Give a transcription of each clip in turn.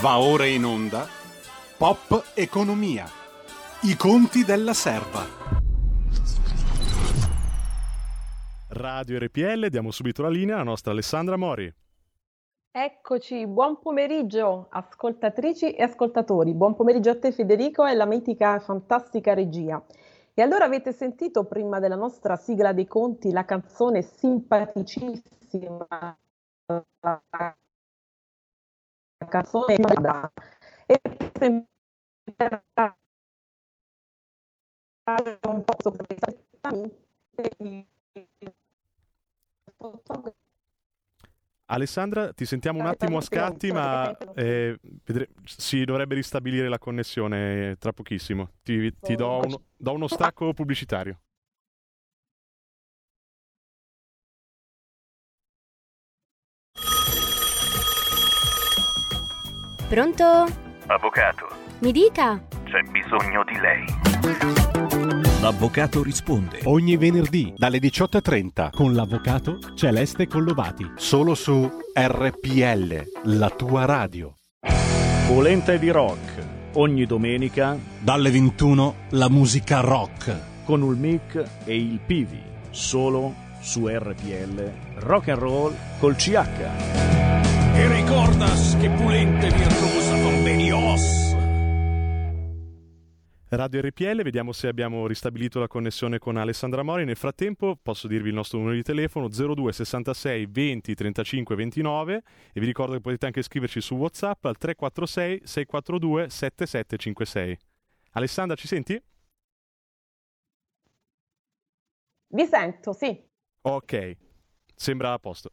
Va ora in onda Pop Economia. I conti della serva. Radio RPL, diamo subito la linea alla nostra Alessandra Mori. Eccoci, buon pomeriggio ascoltatrici e ascoltatori. Buon pomeriggio a te Federico e la mitica e fantastica regia. E allora avete sentito prima della nostra sigla dei conti la canzone simpaticissima canzone e un po' sopra Alessandra, ti sentiamo un attimo a scatti, ma eh, si dovrebbe ristabilire la connessione tra pochissimo. Ti, ti do, uno, do uno stacco pubblicitario. Pronto? Avvocato, Mi dica. c'è bisogno di lei. L'avvocato risponde. Ogni venerdì dalle 18.30 Con l'avvocato Celeste Collovati. solo su RPL, la tua radio. Polenta di rock. Ogni domenica Dalle 21 la musica rock. con il mic e il Pivi. Solo su RPL Rock and Roll col CH. Ricordas che Pulente virtuosa con Benios. Radio RPL, vediamo se abbiamo ristabilito la connessione con Alessandra Mori. Nel frattempo posso dirvi il nostro numero di telefono 02 66 20 35 29 e vi ricordo che potete anche scriverci su WhatsApp al 346 642 7756. Alessandra, ci senti? Vi sento, sì. Ok, sembra a posto.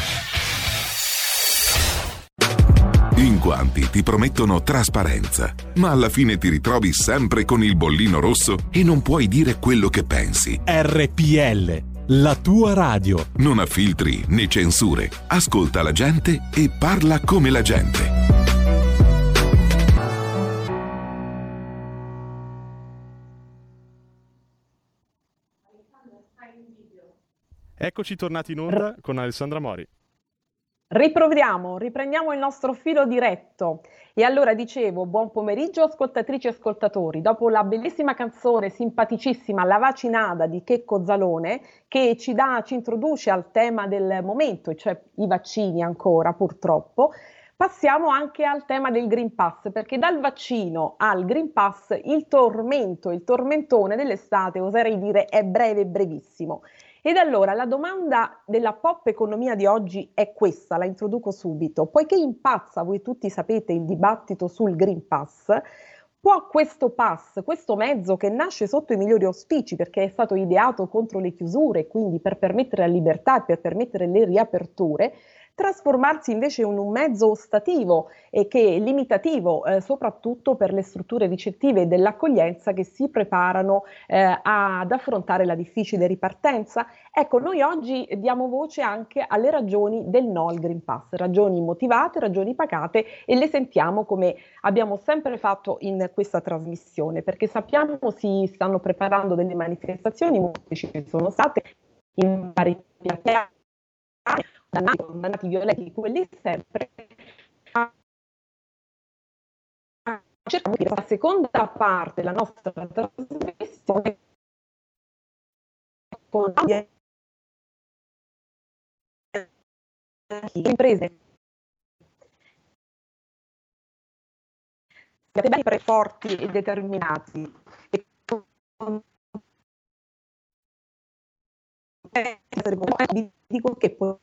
In quanti ti promettono trasparenza, ma alla fine ti ritrovi sempre con il bollino rosso e non puoi dire quello che pensi. RPL. La tua radio. Non ha filtri né censure. Ascolta la gente e parla come la gente. Eccoci tornati in onda con Alessandra Mori. Riproviamo, riprendiamo il nostro filo diretto. E allora dicevo, buon pomeriggio ascoltatrici e ascoltatori. Dopo la bellissima canzone simpaticissima La vaccinada di Checco Zalone, che ci, dà, ci introduce al tema del momento, cioè i vaccini ancora purtroppo, passiamo anche al tema del Green Pass, perché dal vaccino al Green Pass il tormento, il tormentone dell'estate, oserei dire, è breve, brevissimo. Ed allora la domanda della pop economia di oggi è questa, la introduco subito. Poiché impazza, voi tutti sapete, il dibattito sul Green Pass, può questo pass, questo mezzo che nasce sotto i migliori auspici perché è stato ideato contro le chiusure, quindi per permettere la libertà e per permettere le riaperture, trasformarsi invece in un mezzo ostativo e che è limitativo eh, soprattutto per le strutture ricettive dell'accoglienza che si preparano eh, ad affrontare la difficile ripartenza. Ecco, noi oggi diamo voce anche alle ragioni del no al Green Pass, ragioni motivate, ragioni pagate e le sentiamo come abbiamo sempre fatto in questa trasmissione, perché sappiamo si stanno preparando delle manifestazioni, molte ci sono state in vari piani dannati, condannati violenti, quelli sempre, cerchiamo di la seconda parte della nostra trasmissione con imprese. Siate belli, forti e determinati. E vi dico che poi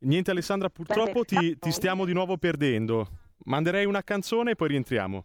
Niente Alessandra, purtroppo ti, ti stiamo di nuovo perdendo. Manderei una canzone e poi rientriamo.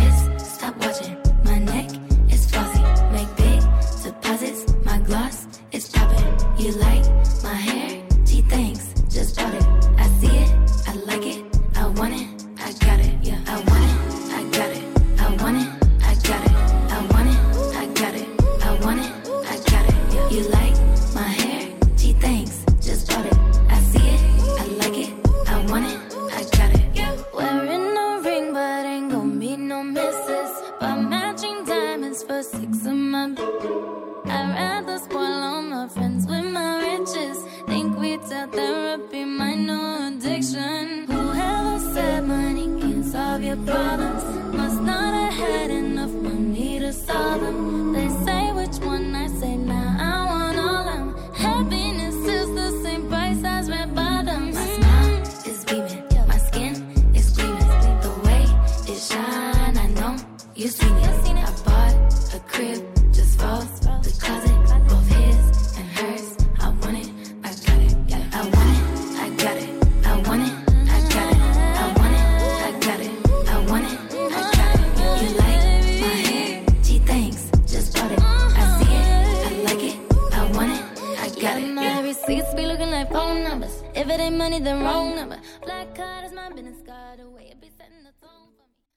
misses.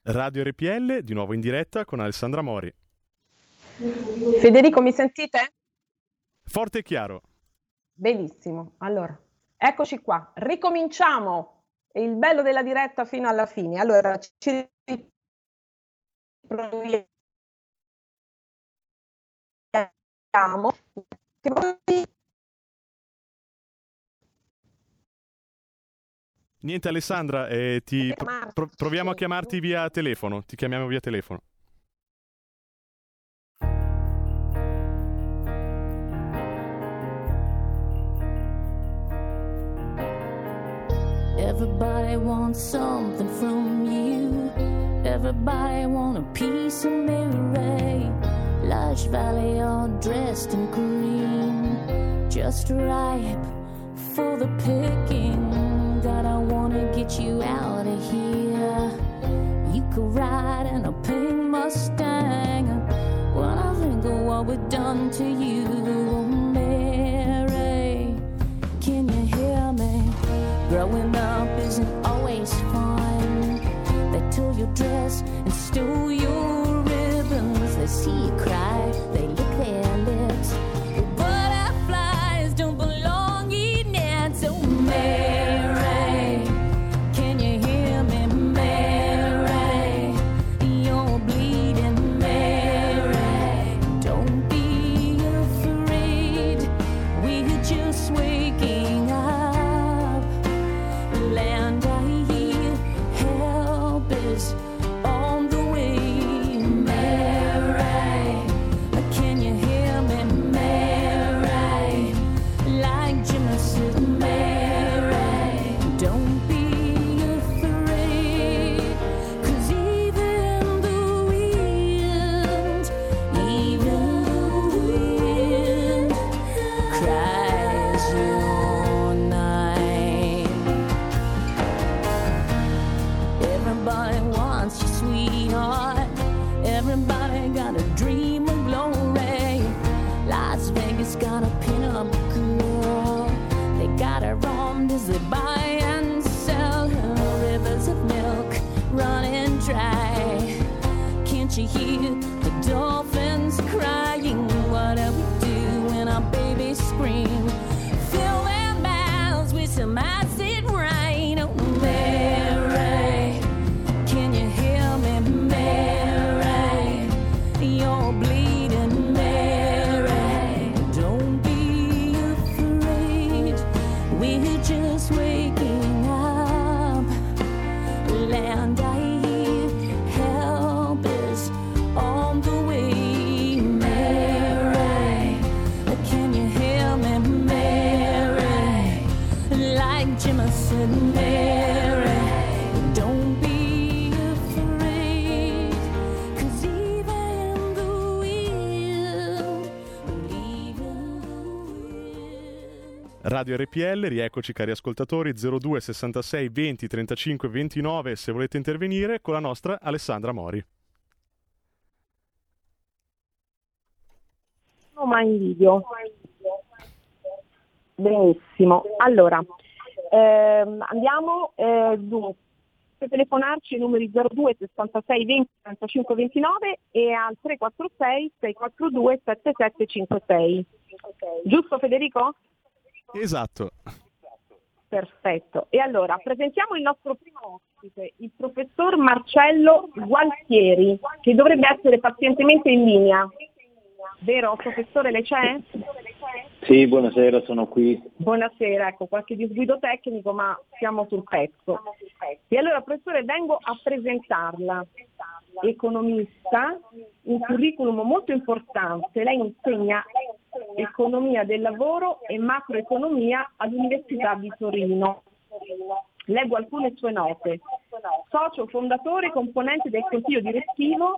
Radio RPL, di nuovo in diretta con Alessandra Mori. Federico, mi sentite? Forte e chiaro. Benissimo, allora, eccoci qua, ricominciamo il bello della diretta fino alla fine. Allora, ci proviamo. Niente Alessandra, eh, ti pro- proviamo a chiamarti via telefono, ti chiamiamo via telefono. Everybody wants something from you. Everybody want a piece of me, Ray. Lush Valley all dressed in green. Just ripe for the picking. get you out of here. You could ride in a pink Mustang. When I think of what we've done to you, Mary, can you hear me? Growing up isn't always fun. They tore your dress and stole your. Radio RPL, rieccoci cari ascoltatori 02 66 20 35 29 se volete intervenire con la nostra Alessandra Mori. No, ma in video. Benissimo. Allora, ehm, andiamo eh, dunque. Per telefonarci ai numeri 02 66 20 35 29 e al 346 642 7756. Giusto Federico? Esatto. Perfetto. E allora presentiamo il nostro primo ospite, il professor Marcello Gualtieri, che dovrebbe essere pazientemente in linea. Vero, professore, lei c'è? Sì, buonasera, sono qui. Buonasera, ecco, qualche disguido tecnico, ma siamo sul pezzo. E allora, professore, vengo a presentarla. Economista, un curriculum molto importante. Lei insegna economia del lavoro e macroeconomia all'Università di Torino. Leggo alcune sue note. Socio fondatore e componente del consiglio direttivo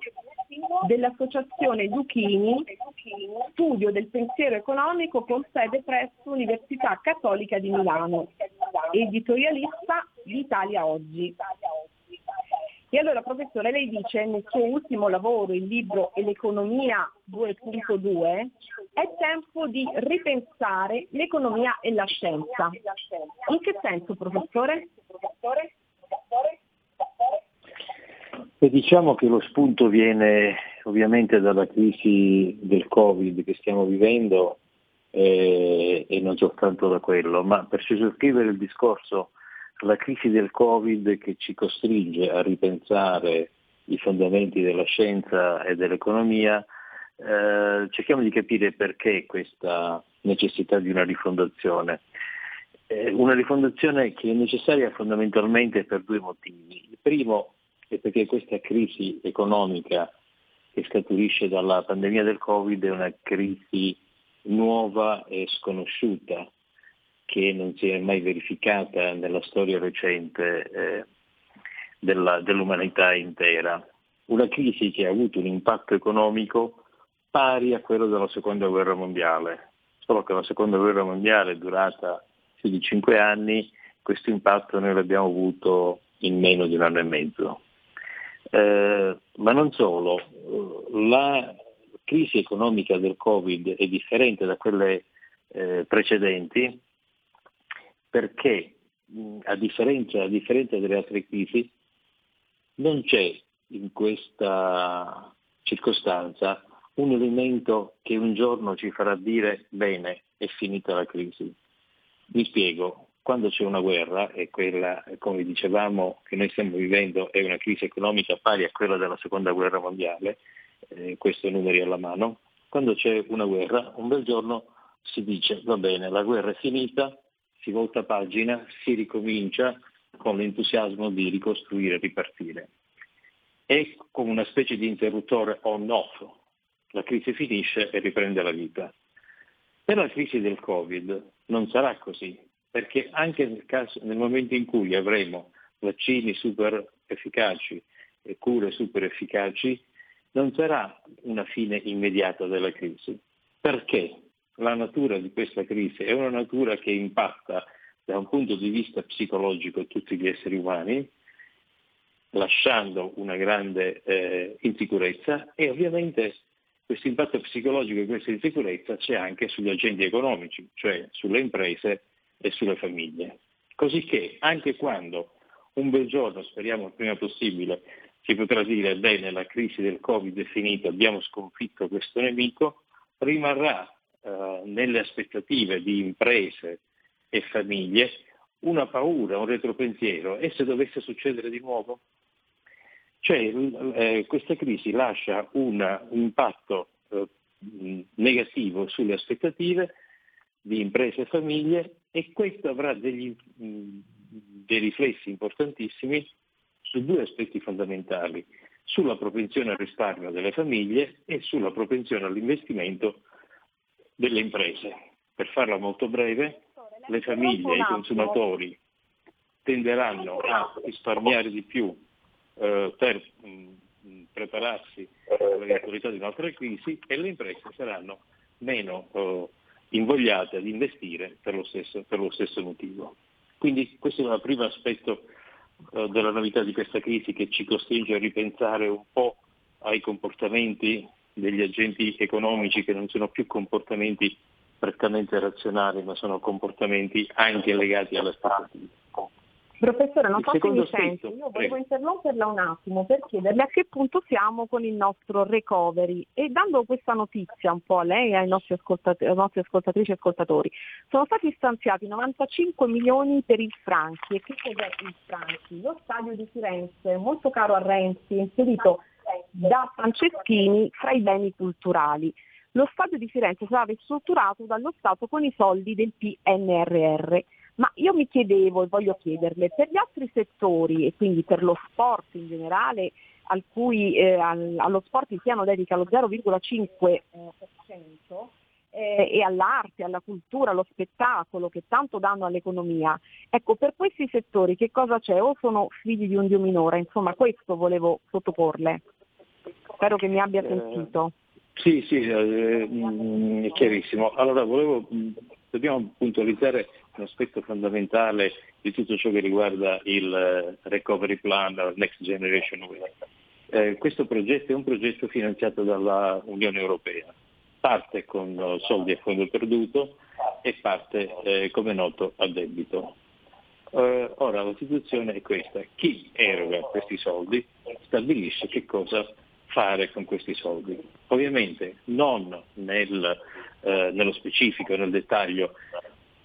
dell'associazione Duchini, studio del pensiero economico con sede presso l'Università Cattolica di Milano, editorialista di Italia Oggi. E allora professore, lei dice nel suo ultimo lavoro, il libro l'economia 2.2, è tempo di ripensare l'economia e la scienza. In che senso professore? E diciamo che lo spunto viene ovviamente dalla crisi del Covid che stiamo vivendo eh, e non soltanto da quello, ma per circoscrivere il discorso la crisi del Covid che ci costringe a ripensare i fondamenti della scienza e dell'economia, eh, cerchiamo di capire perché questa necessità di una rifondazione. Eh, una rifondazione che è necessaria fondamentalmente per due motivi. Il primo è perché questa crisi economica che scaturisce dalla pandemia del Covid è una crisi nuova e sconosciuta che non si è mai verificata nella storia recente eh, della, dell'umanità intera. Una crisi che ha avuto un impatto economico pari a quello della seconda guerra mondiale, solo che la seconda guerra mondiale è durata più di cinque anni, questo impatto noi l'abbiamo avuto in meno di un anno e mezzo. Eh, ma non solo, la crisi economica del Covid è differente da quelle eh, precedenti perché a differenza, a differenza delle altre crisi non c'è in questa circostanza un elemento che un giorno ci farà dire bene, è finita la crisi. Vi spiego, quando c'è una guerra, e quella, come dicevamo, che noi stiamo vivendo è una crisi economica pari a quella della seconda guerra mondiale, eh, questo numeri alla mano, quando c'è una guerra, un bel giorno si dice va bene, la guerra è finita, si volta pagina, si ricomincia con l'entusiasmo di ricostruire ripartire. È come una specie di interruttore on-off. La crisi finisce e riprende la vita. Per la crisi del Covid non sarà così, perché anche nel, caso, nel momento in cui avremo vaccini super efficaci e cure super efficaci, non sarà una fine immediata della crisi. Perché? La natura di questa crisi è una natura che impatta da un punto di vista psicologico tutti gli esseri umani, lasciando una grande eh, insicurezza e ovviamente questo impatto psicologico e questa insicurezza c'è anche sugli agenti economici, cioè sulle imprese e sulle famiglie. Così che anche quando un bel giorno, speriamo il prima possibile, si potrà dire bene la crisi del Covid è finita, abbiamo sconfitto questo nemico, rimarrà eh, nelle aspettative di imprese e famiglie una paura, un retropensiero e se dovesse succedere di nuovo? Cioè eh, questa crisi lascia un, impatto eh, negativo sulle aspettative di imprese e famiglie e questo avrà degli, mh, dei riflessi importantissimi su due aspetti fondamentali, sulla propensione al risparmio delle famiglie e sulla propensione all'investimento delle imprese. Per farla molto breve, le famiglie e i consumatori tenderanno a risparmiare di più eh, per mh, prepararsi all'eventualità di un'altra crisi e le imprese saranno meno eh, invogliate ad investire per lo stesso, per lo stesso motivo. Quindi questo è il primo aspetto eh, della novità di questa crisi che ci costringe a ripensare un po' ai comportamenti degli agenti economici che non sono più comportamenti prettamente razionali, ma sono comportamenti anche legati all'aspettativa. Professore, non so se mi sente, io volevo interromperla un attimo per chiederle a che punto siamo con il nostro recovery e dando questa notizia un po' a lei e ai nostri, ascoltat- ai nostri ascoltatrici e ascoltatori, sono stati stanziati 95 milioni per il Franchi e che cos'è il Franchi? Lo stadio di Firenze, molto caro a Renzi, inserito da Franceschini fra i beni culturali. Lo stadio di Firenze sarà ristrutturato dallo Stato con i soldi del PNRR ma io mi chiedevo e voglio chiederle, per gli altri settori e quindi per lo sport in generale, al cui, eh, al, allo sport il piano dedica lo 0,5%, eh, e all'arte, alla cultura, allo spettacolo che tanto danno all'economia. Ecco, per questi settori che cosa c'è? O sono figli di un dio minore? Insomma, questo volevo sottoporle. Spero che mi abbia eh, sentito. Sì, sì, eh, è chiarissimo. Allora, volevo, dobbiamo puntualizzare un aspetto fondamentale di tutto ciò che riguarda il eh, Recovery Plan, Next Generation UE. Eh, questo progetto è un progetto finanziato dalla Unione Europea, parte con soldi a fondo perduto e parte, eh, come noto, a debito. Eh, ora la situazione è questa, chi eroga questi soldi stabilisce che cosa fare con questi soldi. Ovviamente non nel, eh, nello specifico, nel dettaglio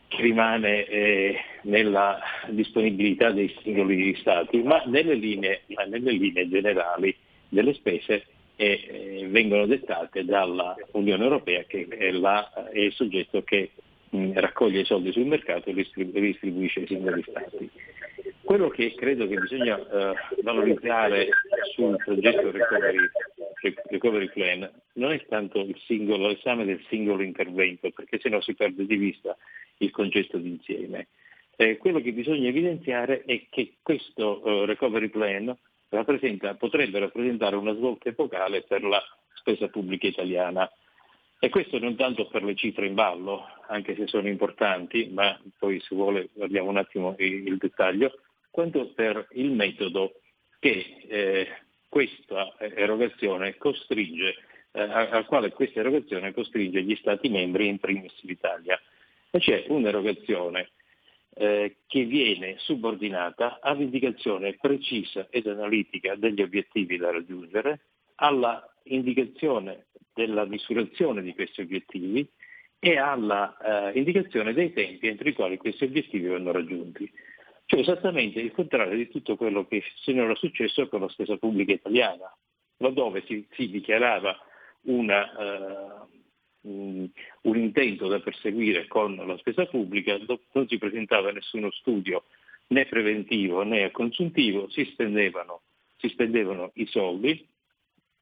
che rimane eh, nella disponibilità dei singoli Stati, ma nelle linee, ma nelle linee generali delle spese eh, vengono dettate dalla Unione Europea che è, la, è il soggetto che raccoglie i soldi sul mercato e li distribuisce ai singoli Stati. Quello che credo che bisogna eh, valorizzare sul progetto recovery, recovery, Plan non è tanto singolo, l'esame del singolo intervento, perché se no si perde di vista il concetto d'insieme. Eh, quello che bisogna evidenziare è che questo uh, recovery plan potrebbe rappresentare una svolta epocale per la spesa pubblica italiana. E questo non tanto per le cifre in ballo, anche se sono importanti, ma poi se vuole guardiamo un attimo il dettaglio, quanto per il metodo che eh, questa erogazione costringe, eh, al quale questa erogazione costringe gli Stati membri, in primis l'Italia e c'è un'erogazione eh, che viene subordinata all'indicazione precisa ed analitica degli obiettivi da raggiungere, alla indicazione della misurazione di questi obiettivi e alla eh, indicazione dei tempi entro i quali questi obiettivi vanno raggiunti. Cioè esattamente il contrario di tutto quello che sinora successo con la spesa pubblica italiana, laddove si, si dichiarava una, uh, un intento da perseguire con la spesa pubblica, non si presentava nessuno studio né preventivo né consuntivo, si spendevano, si spendevano i soldi,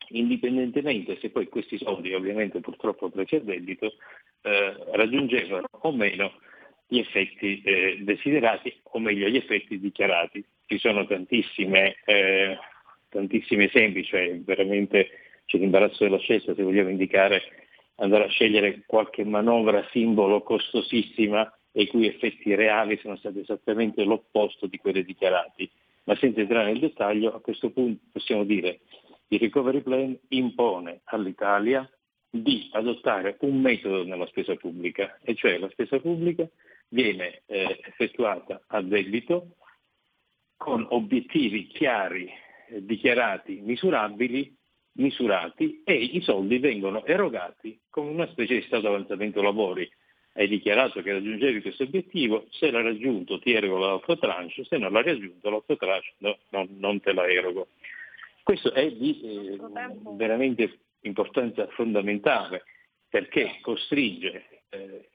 indipendentemente se poi questi soldi, ovviamente purtroppo presi a debito, eh, raggiungevano o meno gli effetti eh, desiderati, o meglio gli effetti dichiarati. Ci sono tantissime, eh, tantissimi esempi, cioè veramente c'è l'imbarazzo della scelta se vogliamo indicare andare a scegliere qualche manovra simbolo costosissima e i cui effetti reali sono stati esattamente l'opposto di quelli dichiarati. Ma senza entrare nel dettaglio, a questo punto possiamo dire che il Recovery Plan impone all'Italia di adottare un metodo nella spesa pubblica, e cioè la spesa pubblica viene eh, effettuata a debito con obiettivi chiari, eh, dichiarati, misurabili misurati e i soldi vengono erogati come una specie di stato avanzamento lavori. Hai dichiarato che raggiungevi questo obiettivo, se l'hai raggiunto ti erogo l'altro tranche, se non l'hai raggiunto l'altro tranche no, no, non te la erogo. Questo è di eh, veramente importanza fondamentale perché costringe eh,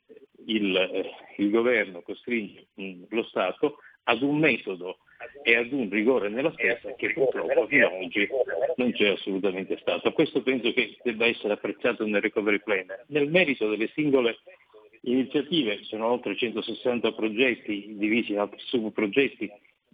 il, eh, il, governo, costringe mm, lo Stato ad un metodo e ad un rigore nella spesa che purtroppo fino ad oggi non c'è assolutamente stato. Questo penso che debba essere apprezzato nel recovery plan. Nel merito delle singole iniziative, sono oltre 160 progetti divisi in altri subprogetti,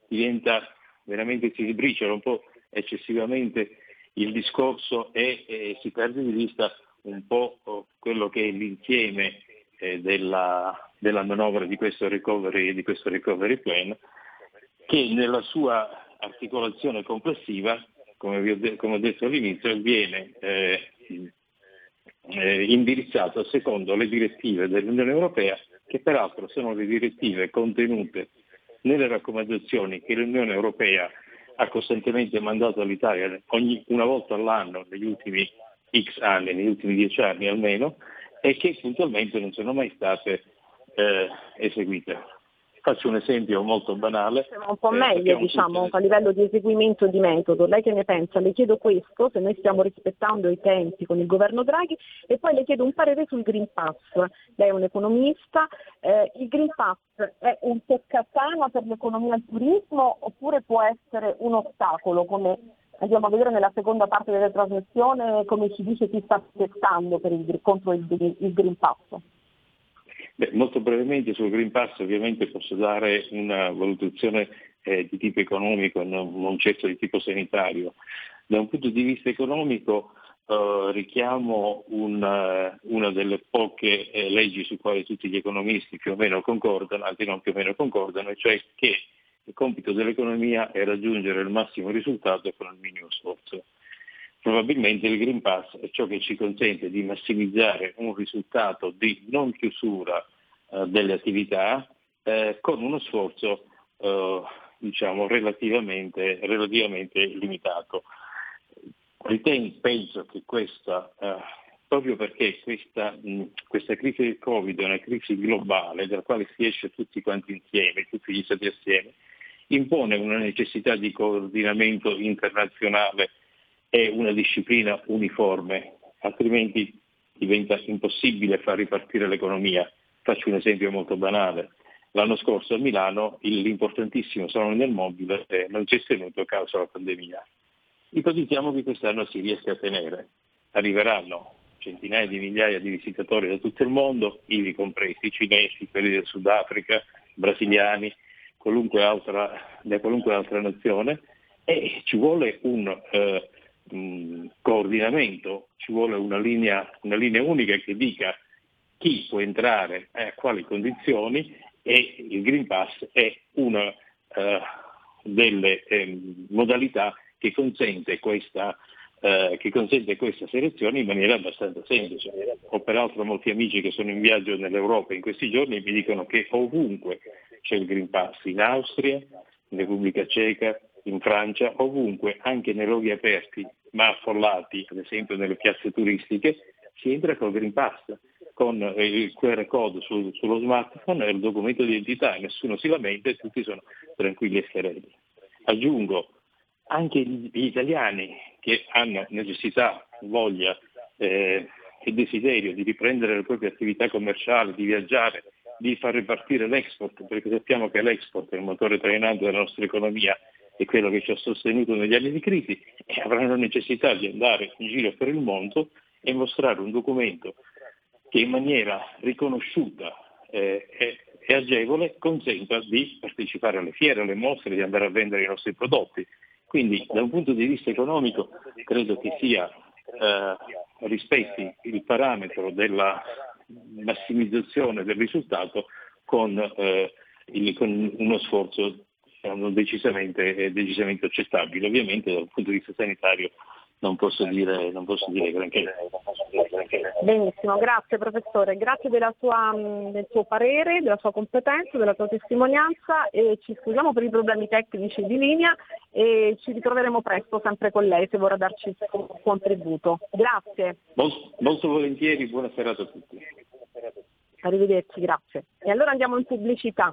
diventa veramente si sbriciola un po' eccessivamente il discorso e, e si perde di vista un po' quello che è l'insieme eh, della, della, manovra di questo, recovery, di questo recovery plan, che nella sua articolazione complessiva, come, vi ho, de- come ho detto all'inizio, viene eh, eh, indirizzato secondo le direttive dell'Unione Europea, che peraltro sono le direttive contenute nelle raccomandazioni che l'Unione Europea ha costantemente mandato all'Italia ogni, una volta all'anno negli ultimi X anni, negli ultimi dieci anni almeno, e che puntualmente non sono mai state eh, eseguite. Faccio un esempio molto banale. Un po' meglio, eh, diciamo, a livello di eseguimento di metodo. Lei che ne pensa? Le chiedo questo, se noi stiamo rispettando i tempi con il governo Draghi, e poi le chiedo un parere sul Green Pass. Lei è un economista, eh, il Green Pass è un toccasana per l'economia e il turismo oppure può essere un ostacolo, come andiamo a vedere nella seconda parte della trasmissione, come ci dice chi sta testando il, contro il, il Green Pass? Beh, molto brevemente sul Green Pass ovviamente posso dare una valutazione eh, di tipo economico, non, certo di tipo sanitario. Da un punto di vista economico eh, richiamo una, una, delle poche eh, leggi su quali tutti gli economisti più o meno concordano, anzi non più o meno concordano, cioè che il compito dell'economia è raggiungere il massimo risultato con il minimo sforzo. Probabilmente il Green Pass è ciò che ci consente di massimizzare un risultato di non chiusura eh, delle attività eh, con uno sforzo eh, diciamo, relativamente, relativamente, limitato. Ritengo, penso che questa, eh, proprio perché questa, mh, questa crisi del Covid è una crisi globale dalla quale si esce tutti quanti insieme, tutti gli stati assieme, impone una necessità di coordinamento internazionale è una disciplina uniforme, altrimenti diventa impossibile far ripartire l'economia. Faccio un esempio molto banale. L'anno scorso a Milano l'importantissimo salone del mobile non si è tenuto a causa della pandemia. Ipotizziamo che quest'anno si riesca a tenere. Arriveranno centinaia di migliaia di visitatori da tutto il mondo, ivi compresi cinesi, quelli del Sudafrica, brasiliani, qualunque altra, da qualunque altra nazione, e ci vuole un eh, mh, coordinamento, ci vuole una linea, una linea unica che dica chi può entrare e a quali condizioni e il Green Pass è una uh, delle eh, modalità che consente, questa, uh, che consente questa selezione in maniera abbastanza semplice. Ho peraltro molti amici che sono in viaggio nell'Europa in questi giorni e mi dicono che ovunque c'è il Green Pass, in Austria, in Repubblica Ceca, in Francia, ovunque, anche nei luoghi aperti ma affollati, ad esempio nelle piazze turistiche, si entra col Green Pass, con il QR code sul, sullo smartphone e il documento di identità nessuno si lamenta e tutti sono tranquilli e sereni. Aggiungo, anche gli italiani che hanno necessità, voglia eh, e desiderio di riprendere le proprie attività commerciali, di viaggiare, di far ripartire l'export, perché sappiamo che l'export è il motore trainante della nostra economia e quello che ci ha sostenuto negli anni di crisi, e avranno necessità di andare in giro per il mondo e mostrare un documento che in maniera riconosciuta eh, e, e agevole consenta di partecipare alle fiere, alle mostre, di andare a vendere i nostri prodotti. Quindi da un punto di vista economico credo che sia eh, rispetti il parametro della massimizzazione del risultato con, eh, il, con uno sforzo sono decisamente, decisamente accettabili. Ovviamente dal punto di vista sanitario non posso dire, non posso dire granché. Benissimo, grazie professore, grazie sua, del suo parere, della sua competenza, della sua testimonianza e ci scusiamo per i problemi tecnici di linea e ci ritroveremo presto sempre con lei se vorrà darci il suo contributo. Grazie. Molto, molto volentieri, buona serata a tutti. Arrivederci, grazie. E allora andiamo in pubblicità.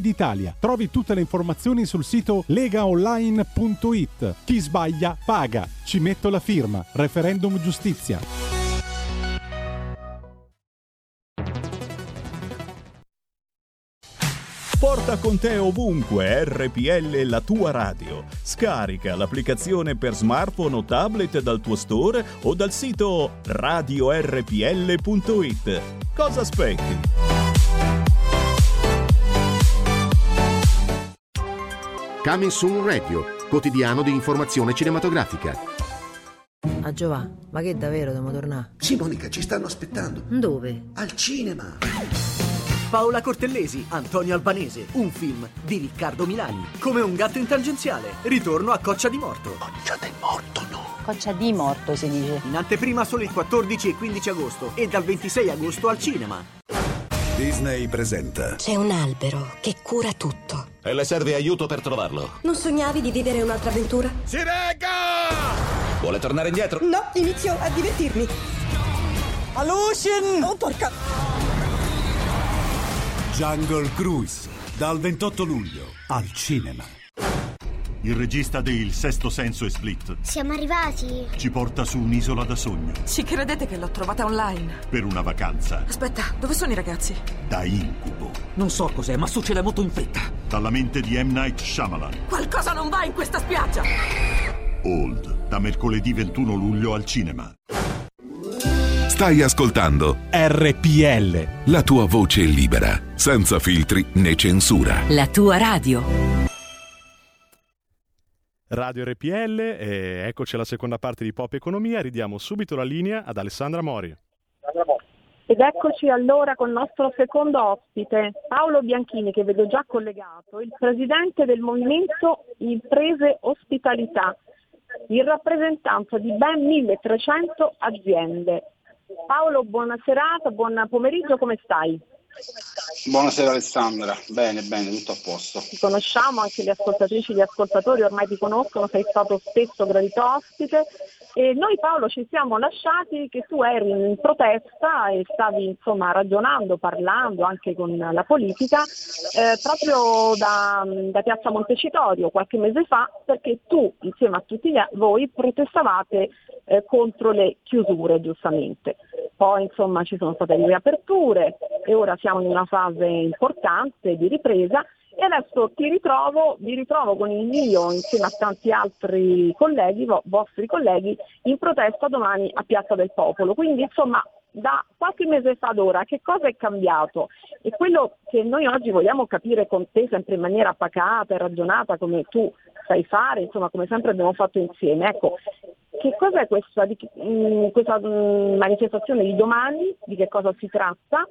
d'Italia. Trovi tutte le informazioni sul sito legaonline.it. Chi sbaglia paga. Ci metto la firma. Referendum giustizia. Porta con te ovunque RPL la tua radio. Scarica l'applicazione per smartphone o tablet dal tuo store o dal sito radiorpl.it. Cosa aspetti? Coming Soon Radio, quotidiano di informazione cinematografica. Ah Giova, ma che davvero dobbiamo tornare? Sì, Monica, ci stanno aspettando. Dove? Al cinema. Paola Cortellesi, Antonio Albanese, un film di Riccardo Milani. Come un gatto in tangenziale, ritorno a Coccia di Morto. Coccia del Morto, no. Coccia di Morto si dice. In anteprima solo il 14 e 15 agosto e dal 26 agosto al cinema. Disney presenta. C'è un albero che cura tutto. E le serve aiuto per trovarlo. Non sognavi di vivere un'altra avventura? Si regga! Vuole tornare indietro? No, inizio a divertirmi. Alucin! Oh, porca! Jungle Cruise, dal 28 luglio al cinema. Il regista di Il Sesto Senso e Split Siamo arrivati. ci porta su un'isola da sogno Ci credete che l'ho trovata online? per una vacanza Aspetta, dove sono i ragazzi? da incubo. Non so cos'è, ma succede molto in fretta. Dalla mente di M. Night Shyamalan. Qualcosa non va in questa spiaggia! Old, da mercoledì 21 luglio al cinema. Stai ascoltando RPL. la tua voce libera, senza filtri né censura. La tua radio. Radio RPL, e eccoci alla seconda parte di Pop Economia, ridiamo subito la linea ad Alessandra Mori. Ed eccoci allora con il nostro secondo ospite, Paolo Bianchini, che vedo già collegato, il presidente del Movimento Imprese Ospitalità, in rappresentanza di ben 1300 aziende. Paolo, buona serata, buon pomeriggio, come stai? Buonasera Alessandra, bene, bene, tutto a posto. Ti conosciamo, anche le ascoltatrici e gli ascoltatori ormai ti conoscono, sei stato spesso gradito ospite e noi Paolo ci siamo lasciati che tu eri in protesta e stavi insomma ragionando, parlando anche con la politica eh, proprio da, da Piazza Montecitorio qualche mese fa perché tu insieme a tutti voi protestavate eh, contro le chiusure giustamente. Poi insomma ci sono state le riaperture e ora siamo in una fase importante di ripresa e adesso ti ritrovo, vi ritrovo con il mio insieme a tanti altri colleghi, vo- vostri colleghi, in protesta domani a Piazza del Popolo. Quindi insomma da qualche mese fa ad ora che cosa è cambiato? E quello che noi oggi vogliamo capire con te sempre in maniera pacata e ragionata come tu sai fare, insomma come sempre abbiamo fatto insieme. Ecco, che cos'è questa, di- mh, questa mh, manifestazione di domani, di che cosa si tratta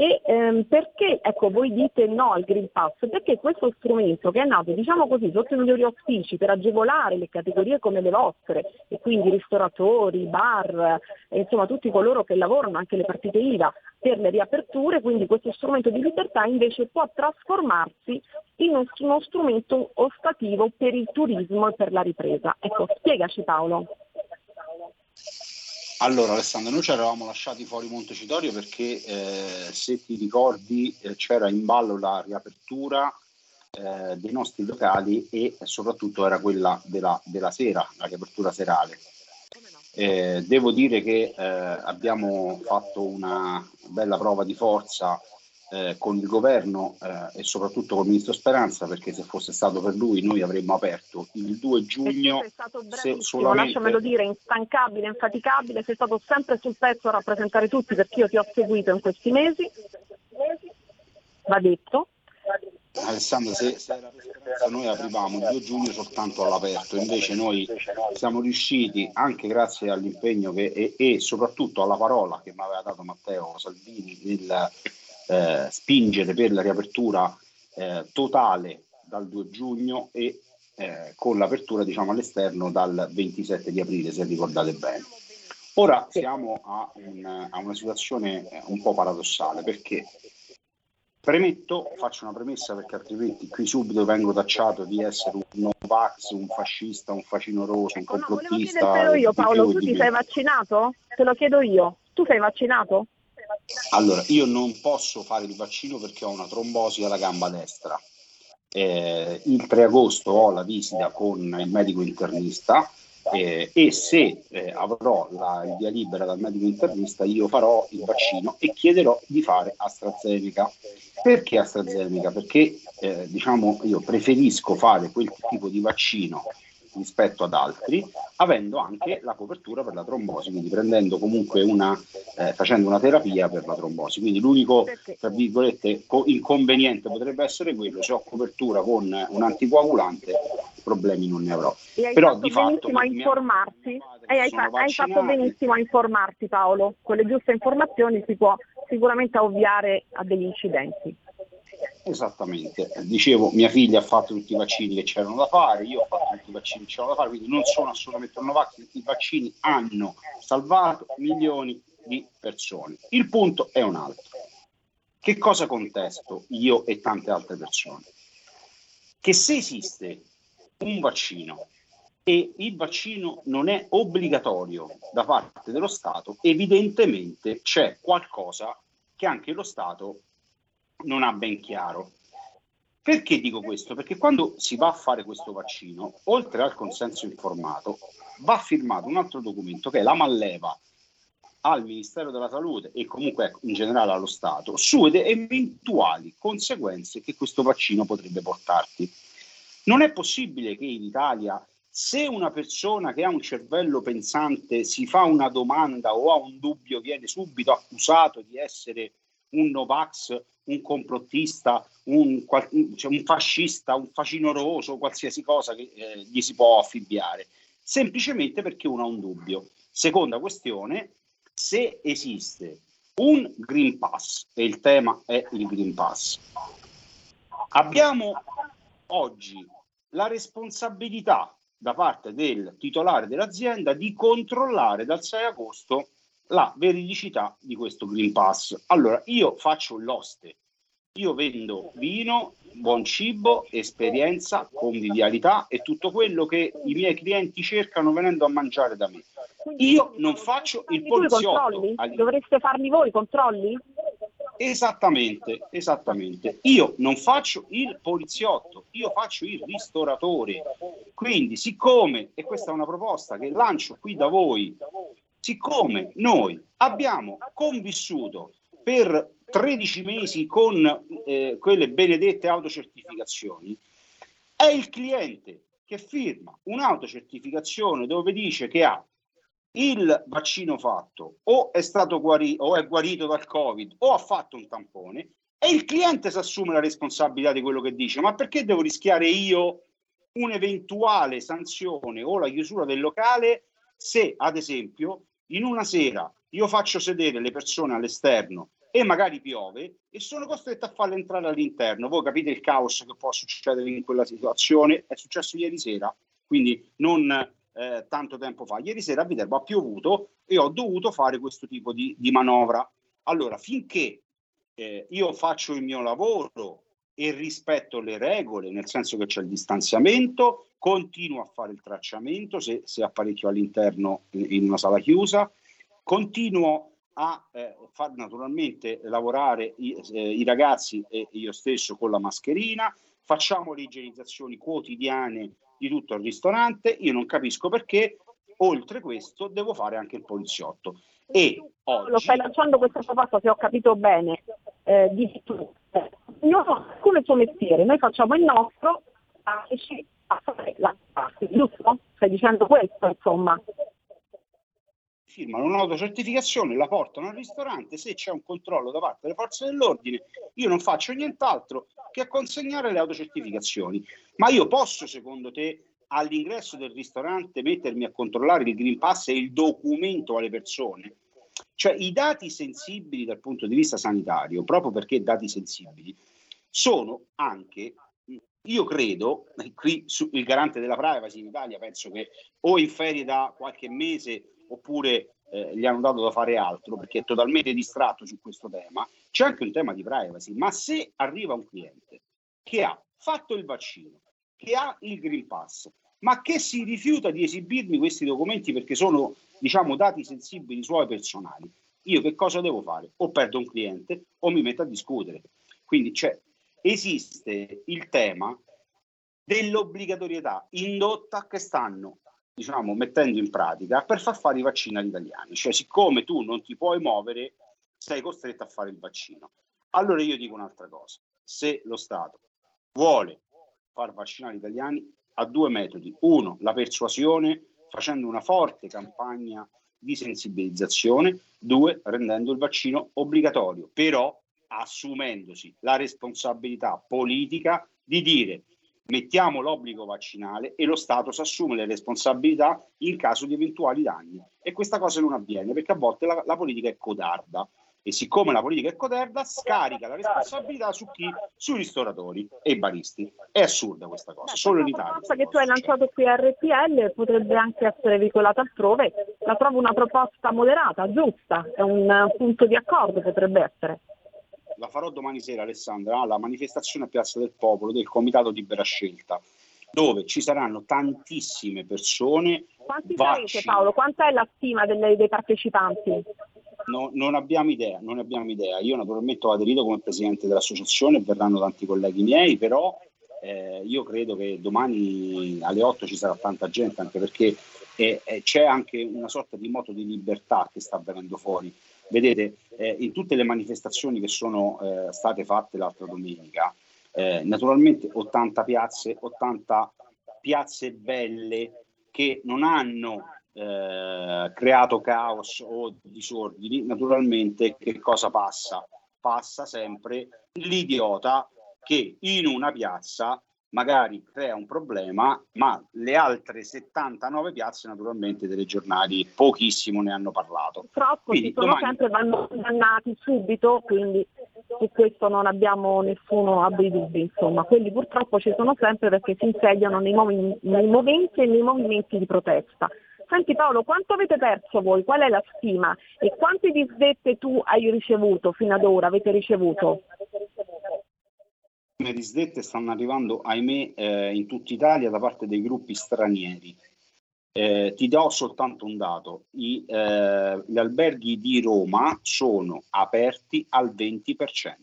e ehm, perché ecco, voi dite no al Green Pass? Perché questo strumento che è nato diciamo così sotto i migliori auspici per agevolare le categorie come le vostre e quindi ristoratori, bar, e, insomma tutti coloro che lavorano, anche le partite IVA per le riaperture, quindi questo strumento di libertà invece può trasformarsi in un- uno strumento ostativo per il turismo e per la ripresa. Ecco, spiegaci Paolo. Allora Alessandro, noi ci eravamo lasciati fuori Montecitorio perché eh, se ti ricordi eh, c'era in ballo la riapertura eh, dei nostri locali e soprattutto era quella della, della sera, la riapertura serale. Eh, devo dire che eh, abbiamo fatto una bella prova di forza eh, con il governo eh, e soprattutto con il ministro Speranza perché se fosse stato per lui noi avremmo aperto il 2 giugno sei stato bravissimo, solamente lasciamelo dire, instancabile, infaticabile, sei stato sempre sul pezzo a rappresentare tutti perché io ti ho seguito in questi mesi, va detto. Alessandro, se, se era per Speranza noi aprivamo il 2 giugno soltanto all'aperto, invece noi siamo riusciti, anche grazie all'impegno che, e, e soprattutto alla parola che mi aveva dato Matteo Salvini nel eh, spingere per la riapertura eh, totale dal 2 giugno e eh, con l'apertura diciamo, all'esterno dal 27 di aprile, se ricordate bene. Ora siamo a, un, a una situazione eh, un po' paradossale perché Premetto, faccio una premessa perché altrimenti qui subito vengo tacciato di essere un Novax, un fascista, un facinoroso, un complottista. No, volevo io Paolo, tu ti sei vaccinato? Te lo chiedo io. Tu sei vaccinato? Allora, io non posso fare il vaccino perché ho una trombosi alla gamba destra. Eh, il 3 agosto ho la visita con il medico internista eh, e se eh, avrò la, il via libera dal medico internista io farò il vaccino e chiederò di fare AstraZeneca. Perché AstraZeneca? Perché eh, diciamo io preferisco fare quel tipo di vaccino rispetto ad altri, avendo anche la copertura per la trombosi, quindi prendendo comunque una, eh, facendo una terapia per la trombosi. Quindi l'unico, tra virgolette, co- inconveniente potrebbe essere quello, se ho copertura con un anticoagulante, problemi non ne avrò. E Però di fatto a informarti, e hai, fa- hai fatto benissimo a informarti Paolo, con le giuste informazioni si può sicuramente ovviare a degli incidenti. Esattamente, dicevo, mia figlia ha fatto tutti i vaccini che c'erano da fare, io ho fatto tutti i vaccini che c'erano da fare, quindi non sono assolutamente un Novax, i vaccini hanno salvato milioni di persone. Il punto è un altro. Che cosa contesto io e tante altre persone? Che se esiste un vaccino e il vaccino non è obbligatorio da parte dello Stato, evidentemente c'è qualcosa che anche lo Stato non ha ben chiaro. Perché dico questo? Perché quando si va a fare questo vaccino, oltre al consenso informato, va firmato un altro documento che è la malleva al Ministero della Salute e comunque ecco, in generale allo Stato su ed- eventuali conseguenze che questo vaccino potrebbe portarti. Non è possibile che in Italia, se una persona che ha un cervello pensante si fa una domanda o ha un dubbio, viene subito accusato di essere un Novax, un complottista, un, cioè un fascista, un facinoroso, qualsiasi cosa che eh, gli si può affibbiare, semplicemente perché uno ha un dubbio. Seconda questione, se esiste un Green Pass, e il tema è il Green Pass, abbiamo oggi la responsabilità da parte del titolare dell'azienda di controllare dal 6 agosto la veridicità di questo Green Pass. Allora, io faccio l'oste, io vendo vino, buon cibo, esperienza, convivialità e tutto quello che i miei clienti cercano venendo a mangiare da me. Io non faccio il poliziotto. Dovreste farli voi i controlli? Esattamente, esattamente. Io non faccio il poliziotto, io faccio il ristoratore. Quindi, siccome, e questa è una proposta che lancio qui da voi, siccome noi abbiamo convissuto per 13 mesi con eh, quelle benedette autocertificazioni, è il cliente che firma un'autocertificazione dove dice che ha il vaccino fatto o è stato guarito o è guarito dal covid o ha fatto un tampone e il cliente si assume la responsabilità di quello che dice. Ma perché devo rischiare io un'eventuale sanzione o la chiusura del locale se ad esempio in una sera io faccio sedere le persone all'esterno e magari piove e sono costretto a farle entrare all'interno. Voi capite il caos che può succedere in quella situazione? È successo ieri sera, quindi non eh, tanto tempo fa. Ieri sera a Viterbo ha piovuto e ho dovuto fare questo tipo di, di manovra. Allora, finché eh, io faccio il mio lavoro e rispetto le regole, nel senso che c'è il distanziamento, continuo a fare il tracciamento se, se apparecchio all'interno in, in una sala chiusa, continuo a eh, far naturalmente lavorare i, eh, i ragazzi e io stesso con la mascherina, facciamo le igienizzazioni quotidiane di tutto il ristorante, io non capisco perché oltre questo devo fare anche il poliziotto. E Lo stai lanciando questa proposta, se ho capito bene, eh, di tu. Ognuno come il suo mestiere, noi facciamo il nostro, lasciaci a fare la parte, giusto? Stai dicendo questo, insomma. firmano un'autocertificazione, la portano al ristorante, se c'è un controllo da parte delle forze dell'ordine, io non faccio nient'altro che consegnare le autocertificazioni. Ma io posso, secondo te, all'ingresso del ristorante mettermi a controllare il Green Pass e il documento alle persone? Cioè i dati sensibili dal punto di vista sanitario, proprio perché dati sensibili, sono anche, io credo, qui su, il garante della privacy in Italia penso che o in ferie da qualche mese oppure eh, gli hanno dato da fare altro perché è totalmente distratto su questo tema, c'è anche un tema di privacy, ma se arriva un cliente che ha fatto il vaccino, che ha il Green Pass, ma che si rifiuta di esibirmi questi documenti perché sono, diciamo, dati sensibili suoi personali, io che cosa devo fare? O perdo un cliente o mi metto a discutere. Quindi cioè, esiste il tema dell'obbligatorietà indotta che stanno diciamo, mettendo in pratica per far fare i vaccini agli italiani. Cioè, siccome tu non ti puoi muovere, sei costretto a fare il vaccino. Allora io dico un'altra cosa. Se lo Stato vuole far vaccinare gli italiani, ha due metodi. Uno, la persuasione, facendo una forte campagna di sensibilizzazione. Due, rendendo il vaccino obbligatorio, però assumendosi la responsabilità politica di dire mettiamo l'obbligo vaccinale e lo Stato si assume le responsabilità in caso di eventuali danni. E questa cosa non avviene perché a volte la, la politica è codarda e siccome la politica è coderda scarica la responsabilità su chi? Sui ristoratori e i baristi. È assurda questa cosa, solo in Italia. La proposta che tu hai lanciato qui a RPL potrebbe anche essere veicolata altrove, la trovo una proposta moderata, giusta, è un punto di accordo potrebbe essere. La farò domani sera Alessandra alla manifestazione a Piazza del Popolo del Comitato Libera Scelta dove ci saranno tantissime persone. Quanti sarete Paolo? Quanta è la stima delle, dei partecipanti? No, non abbiamo idea, non abbiamo idea. Io naturalmente ho aderito come presidente dell'associazione, verranno tanti colleghi miei, però eh, io credo che domani alle 8 ci sarà tanta gente, anche perché eh, eh, c'è anche una sorta di moto di libertà che sta venendo fuori. Vedete, eh, in tutte le manifestazioni che sono eh, state fatte l'altra domenica, eh, naturalmente 80 piazze, 80 piazze belle che non hanno eh, creato caos o disordini, naturalmente che cosa passa? Passa sempre l'idiota che in una piazza magari crea un problema, ma le altre 79 piazze naturalmente delle giornali pochissimo ne hanno parlato. Purtroppo quindi, ci sono domani... sempre vanno condannati subito, quindi su questo non abbiamo nessuno abbia dubbi, insomma, quelli purtroppo ci sono sempre perché si insediano nei, mov- nei movimenti e nei movimenti di protesta. Senti Paolo, quanto avete perso voi? Qual è la stima? E quante disdette tu hai ricevuto fino ad ora, avete ricevuto? Le disdette stanno arrivando, ahimè, eh, in tutta Italia da parte dei gruppi stranieri. Eh, ti do soltanto un dato, I, eh, gli alberghi di Roma sono aperti al 20%.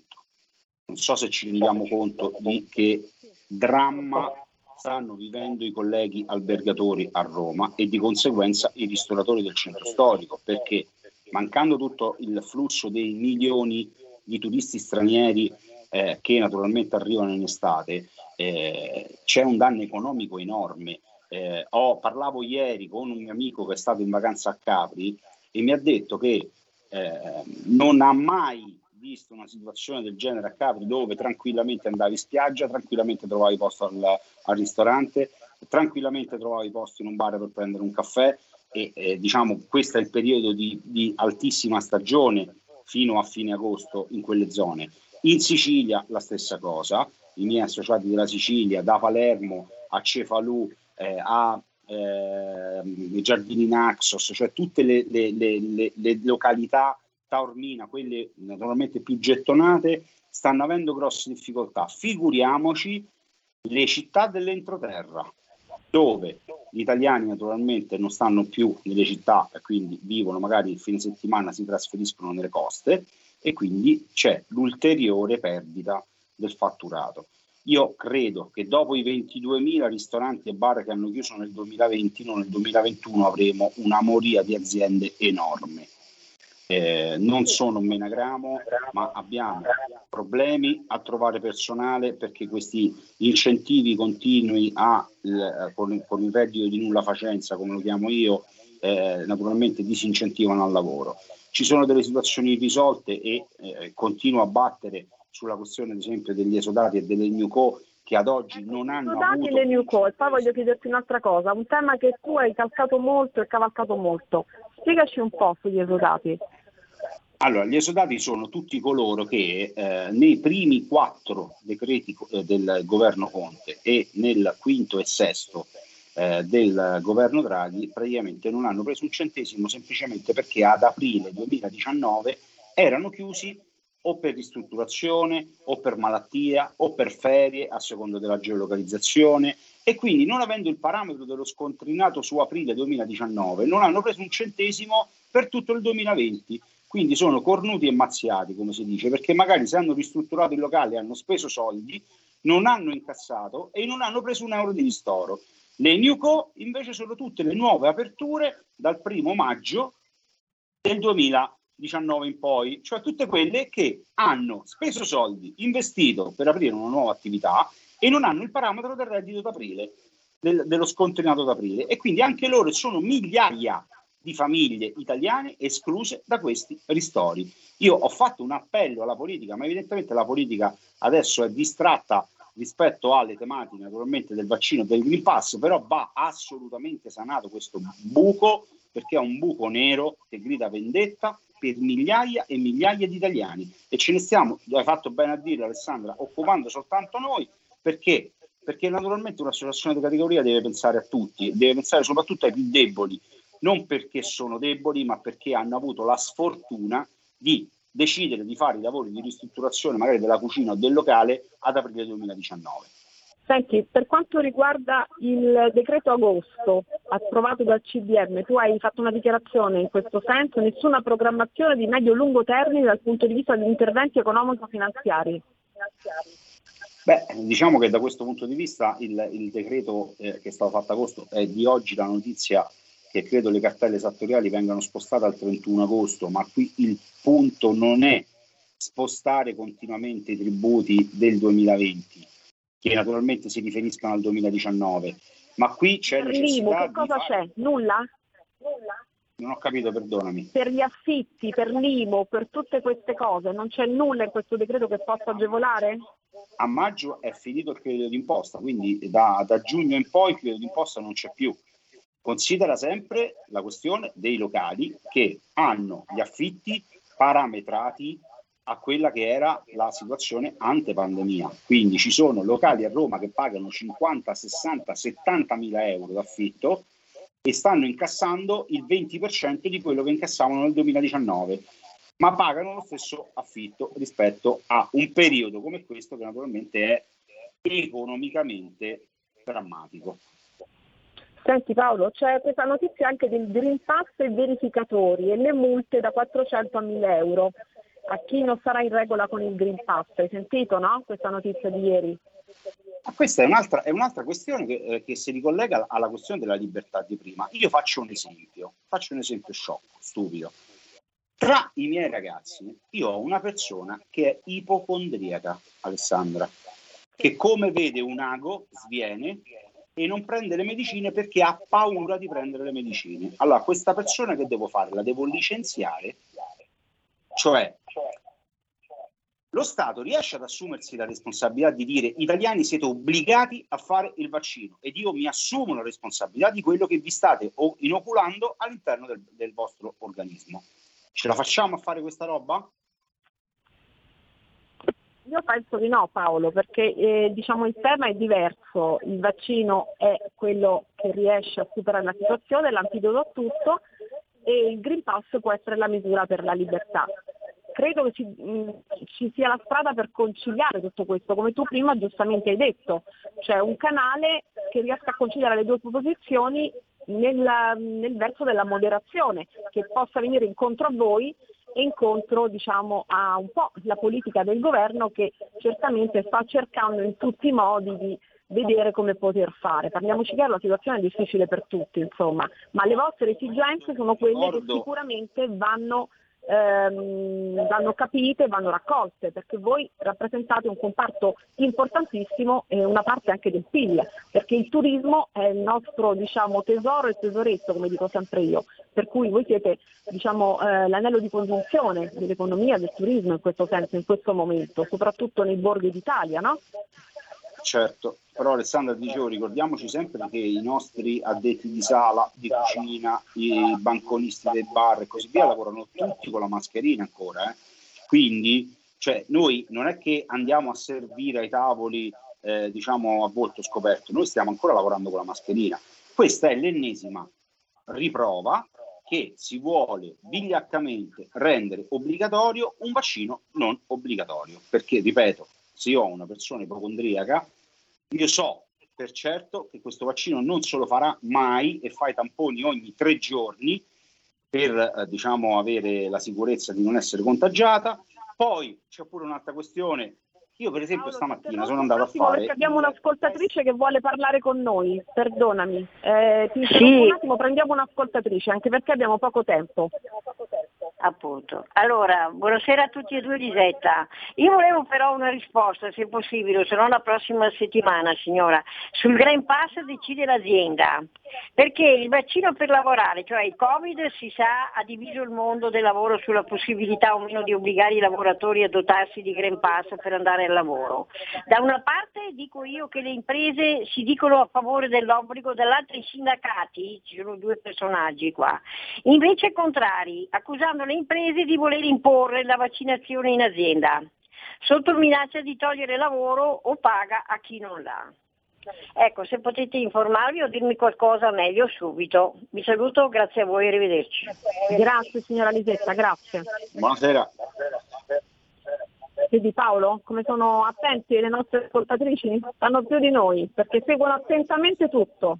Non so se ci rendiamo conto di che dramma stanno vivendo i colleghi albergatori a Roma e di conseguenza i ristoratori del centro storico, perché mancando tutto il flusso dei milioni di turisti stranieri eh, che naturalmente arrivano in estate, eh, c'è un danno economico enorme. Eh, ho, parlavo ieri con un mio amico che è stato in vacanza a Capri e mi ha detto che eh, non ha mai visto una situazione del genere a Capri dove tranquillamente andavi in spiaggia, tranquillamente trovavi posto al, al ristorante, tranquillamente trovavi posto in un bar per prendere un caffè e eh, diciamo questo è il periodo di, di, altissima stagione fino a fine agosto in quelle zone. In Sicilia la stessa cosa, i miei associati della Sicilia, da Palermo a Cefalù, eh, a eh, Giardini Naxos, cioè tutte le, le, le, le località Taormina, quelle naturalmente più gettonate, stanno avendo grosse difficoltà. Figuriamoci le città dell'entroterra, dove gli italiani naturalmente non stanno più nelle città e quindi vivono magari il fine settimana, si trasferiscono nelle coste e quindi c'è l'ulteriore perdita del fatturato. Io credo che dopo i 22.000 ristoranti e bar che hanno chiuso nel 2020, non nel 2021 avremo una moria di aziende enorme eh, non sono un menagramo, ma abbiamo problemi a trovare personale perché questi incentivi continui a, eh, con, con, il reddito di nulla facenza, come lo chiamo io, eh, naturalmente disincentivano al lavoro. Ci sono delle situazioni irrisolte e eh, continuo a battere sulla questione, ad esempio, degli esodati e delle new co che ad oggi non hanno Scusate avuto... le new call, poi voglio chiederti un'altra cosa, un tema che tu hai calcato molto e cavalcato molto. Spiegaci un po' sugli esodati. Allora, gli esodati sono tutti coloro che eh, nei primi quattro decreti eh, del governo Conte e nel quinto e sesto eh, del governo Draghi praticamente non hanno preso un centesimo semplicemente perché ad aprile 2019 erano chiusi o per ristrutturazione o per malattia o per ferie a seconda della geolocalizzazione. E quindi non avendo il parametro dello scontrinato su aprile 2019 non hanno preso un centesimo per tutto il 2020 quindi sono cornuti e mazziati come si dice perché magari se hanno ristrutturato il locale hanno speso soldi non hanno incassato e non hanno preso un euro di ristoro le Newco invece sono tutte le nuove aperture dal primo maggio del 2020 19 in poi, cioè tutte quelle che hanno speso soldi, investito per aprire una nuova attività e non hanno il parametro del reddito d'aprile, del, dello scontrinato d'aprile. E quindi anche loro sono migliaia di famiglie italiane escluse da questi ristori. Io ho fatto un appello alla politica, ma evidentemente la politica adesso è distratta rispetto alle tematiche naturalmente del vaccino del Green Pass, però va assolutamente sanato questo buco perché è un buco nero che grida vendetta per migliaia e migliaia di italiani e ce ne stiamo, hai fatto bene a dire Alessandra, occupando soltanto noi perché? Perché naturalmente un'associazione di categoria deve pensare a tutti, deve pensare soprattutto ai più deboli, non perché sono deboli, ma perché hanno avuto la sfortuna di decidere di fare i lavori di ristrutturazione magari della cucina o del locale ad aprile 2019. Senti, per quanto riguarda il decreto agosto approvato dal CDM, tu hai fatto una dichiarazione in questo senso, nessuna programmazione di medio-lungo termine dal punto di vista degli interventi economico-finanziari. Beh, diciamo che da questo punto di vista il, il decreto eh, che è stato fatto agosto è di oggi la notizia che credo le cartelle esattoriali vengano spostate al 31 agosto, ma qui il punto non è spostare continuamente i tributi del 2020 che naturalmente si riferiscono al 2019, ma qui c'è per l'IMU che cosa fare... c'è? Nulla? Nulla? Non ho capito, perdonami. Per gli affitti, per l'IMU, per tutte queste cose, non c'è nulla in questo decreto che possa agevolare? A maggio è finito il credito d'imposta, quindi da, da giugno in poi il credito d'imposta non c'è più. Considera sempre la questione dei locali che hanno gli affitti parametrati a quella che era la situazione ante pandemia. Quindi ci sono locali a Roma che pagano 50, 60, 70 mila euro d'affitto e stanno incassando il 20% di quello che incassavano nel 2019, ma pagano lo stesso affitto rispetto a un periodo come questo che naturalmente è economicamente drammatico. Senti Paolo, c'è questa notizia anche del Green Pass e verificatori e le multe da 400 a 1000 euro a chi non sarà in regola con il Green Pass. Hai sentito no? questa notizia di ieri? Ma questa è un'altra, è un'altra questione che, eh, che, si ricollega alla questione della libertà di prima. Io faccio un esempio, faccio un esempio sciocco, stupido. Tra i miei ragazzi, io ho una persona che è ipocondriaca, Alessandra, che come vede un ago sviene e non prende le medicine perché ha paura di prendere le medicine. Allora, questa persona che devo fare? La devo licenziare cioè, lo Stato riesce ad assumersi la responsabilità di dire italiani siete obbligati a fare il vaccino ed io mi assumo la responsabilità di quello che vi state inoculando all'interno del, del vostro organismo. Ce la facciamo a fare questa roba? Io penso di no Paolo, perché eh, diciamo, il tema è diverso, il vaccino è quello che riesce a superare la situazione, l'antidoto a tutto, e il Green Pass può essere la misura per la libertà. Credo che ci, mh, ci, sia la strada per conciliare tutto questo, come tu prima giustamente hai detto, cioè un canale che riesca a conciliare le due posizioni nel, nel verso della moderazione, che possa venire incontro a voi e incontro diciamo, a un po' la politica del governo che certamente sta cercando in tutti i modi di vedere come poter fare. Parliamoci chiaro, la situazione è difficile per tutti, insomma, ma le vostre esigenze sono quelle che sicuramente vanno, ehm, vanno capite e vanno raccolte, perché voi rappresentate un comparto importantissimo e una parte anche del PIL, perché il turismo è il nostro diciamo, tesoro e tesoretto, come dico sempre io, per cui voi siete diciamo, eh, l'anello di congiunzione dell'economia, del turismo in questo senso, in questo momento, soprattutto nei borghi d'Italia, no? Certo, però Alessandra dicevo, ricordiamoci sempre che i nostri addetti di sala, di cucina, i banconisti dei bar e così via lavorano tutti con la mascherina ancora. eh. Quindi, cioè, noi non è che andiamo a servire ai tavoli, eh, diciamo, a volto scoperto, noi stiamo ancora lavorando con la mascherina. Questa è l'ennesima riprova che si vuole vigliaccamente rendere obbligatorio un vaccino non obbligatorio. Perché, ripeto, se io ho una persona ipocondriaca, io so per certo che questo vaccino non se lo farà mai e fa i tamponi ogni tre giorni per eh, diciamo, avere la sicurezza di non essere contagiata. Poi c'è pure un'altra questione. Io, per esempio, stamattina sono andato a attimo perché fare. abbiamo un'ascoltatrice che vuole parlare con noi, perdonami. Eh, ti Sì. un attimo, prendiamo un'ascoltatrice, anche perché abbiamo poco tempo. Appunto. Allora, buonasera a tutti e due Lisetta. Io volevo però una risposta, se possibile, se no la prossima settimana, signora. Sul Green Pass decide l'azienda. Perché il vaccino per lavorare, cioè il Covid, si sa, ha diviso il mondo del lavoro sulla possibilità o meno di obbligare i lavoratori a dotarsi di Green Pass per andare al lavoro. Da una parte dico io che le imprese si dicono a favore dell'obbligo, dall'altra i sindacati, ci sono due personaggi qua, invece contrari, accusando le imprese di voler imporre la vaccinazione in azienda, sotto minaccia di togliere lavoro o paga a chi non l'ha. Ecco, se potete informarvi o dirmi qualcosa meglio subito. Vi saluto, grazie a voi, arrivederci. Grazie signora Lisetta, grazie. Buonasera. Vedi Paolo, come sono attenti le nostre ascoltatrici? Sanno più di noi, perché seguono attentamente tutto.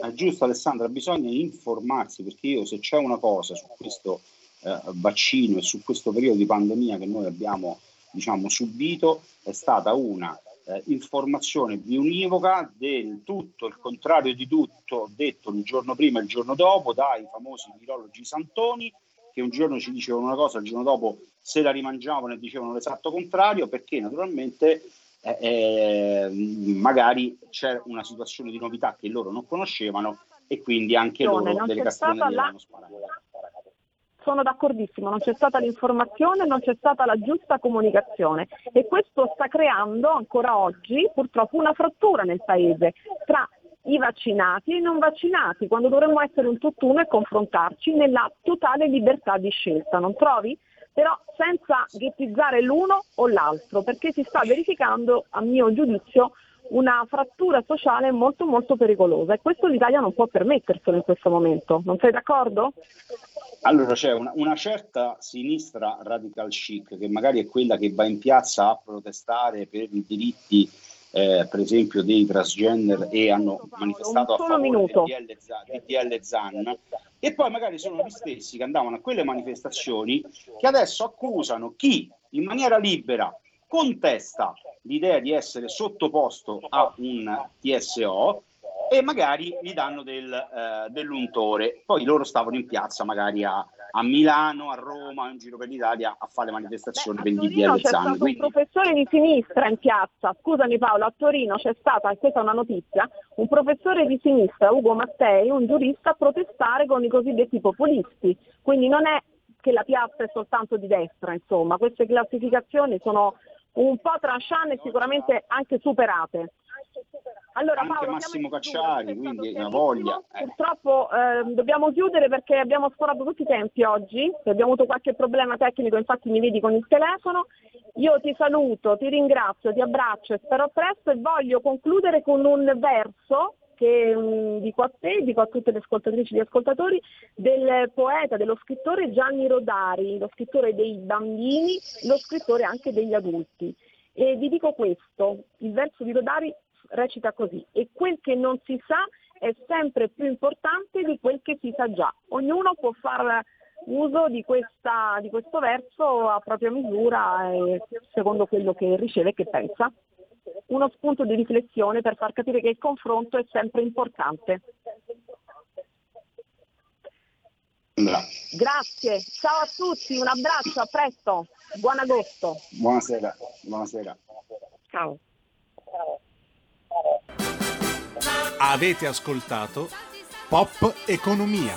È giusto Alessandra, bisogna informarsi perché io se c'è una cosa su questo eh, vaccino e su questo periodo di pandemia che noi abbiamo diciamo, subito è stata una eh, informazione bionivoca del tutto, il contrario di tutto detto il giorno prima e il giorno dopo dai famosi virologi santoni che un giorno ci dicevano una cosa, il giorno dopo se la rimangiavano e dicevano l'esatto contrario perché naturalmente eh, eh, magari c'è una situazione di novità che loro non conoscevano e quindi anche loro Non delle castagne la- sparare. Sono d'accordissimo, non c'è stata l'informazione, non c'è stata la giusta comunicazione e questo sta creando ancora oggi purtroppo una frattura nel paese tra i vaccinati e i non vaccinati, quando dovremmo essere un tutt'uno e confrontarci nella totale libertà di scelta, non trovi? Però senza ghettizzare l'uno o l'altro, perché si sta verificando, a mio giudizio, una frattura sociale molto molto pericolosa e questo l'Italia non può permetterselo in questo momento. Non sei d'accordo? Allora c'è una, una certa sinistra radical chic che magari è quella che va in piazza a protestare per i diritti eh, per esempio dei transgender e hanno manifestato a favore del DL, DL Zan e poi magari sono gli stessi che andavano a quelle manifestazioni che adesso accusano chi in maniera libera contesta l'idea di essere sottoposto a un TSO e magari gli danno del, eh, dell'untore. Poi loro stavano in piazza magari a, a Milano, a Roma, in giro per l'Italia a fare manifestazioni per il DDL c'è Zan. stato un Quindi professore di sinistra in piazza, scusami Paolo, a Torino c'è stata, questa è una notizia, un professore di sinistra, Ugo Mattei, un giurista, a protestare con i cosiddetti populisti. Quindi non è che la piazza è soltanto di destra, insomma, queste classificazioni sono un po' tranchant e sicuramente anche superate. Allora, anche Paolo, Massimo Cacciari, quindi una voglia. eh. Purtroppo eh, dobbiamo chiudere perché abbiamo sforato tutti i tempi oggi, abbiamo avuto qualche problema tecnico, infatti mi vedi con il telefono. Io ti saluto, ti ringrazio, ti abbraccio e spero presto e voglio concludere con un verso che mm, dico a te, dico a tutte le ascoltatrici e gli ascoltatori, del poeta, dello scrittore Gianni Rodari, lo scrittore dei bambini, lo scrittore anche degli adulti. E vi dico questo, il verso di Rodari recita così, e quel che non si sa è sempre più importante di quel che si sa già. Ognuno può fare uso di, questa, di questo verso a propria misura e secondo quello che riceve e che pensa. Uno spunto di riflessione per far capire che il confronto è sempre importante. Andrà. Grazie, ciao a tutti, un abbraccio, a presto, buon agosto. Buonasera, buonasera. Ciao. Avete ascoltato Pop Economia.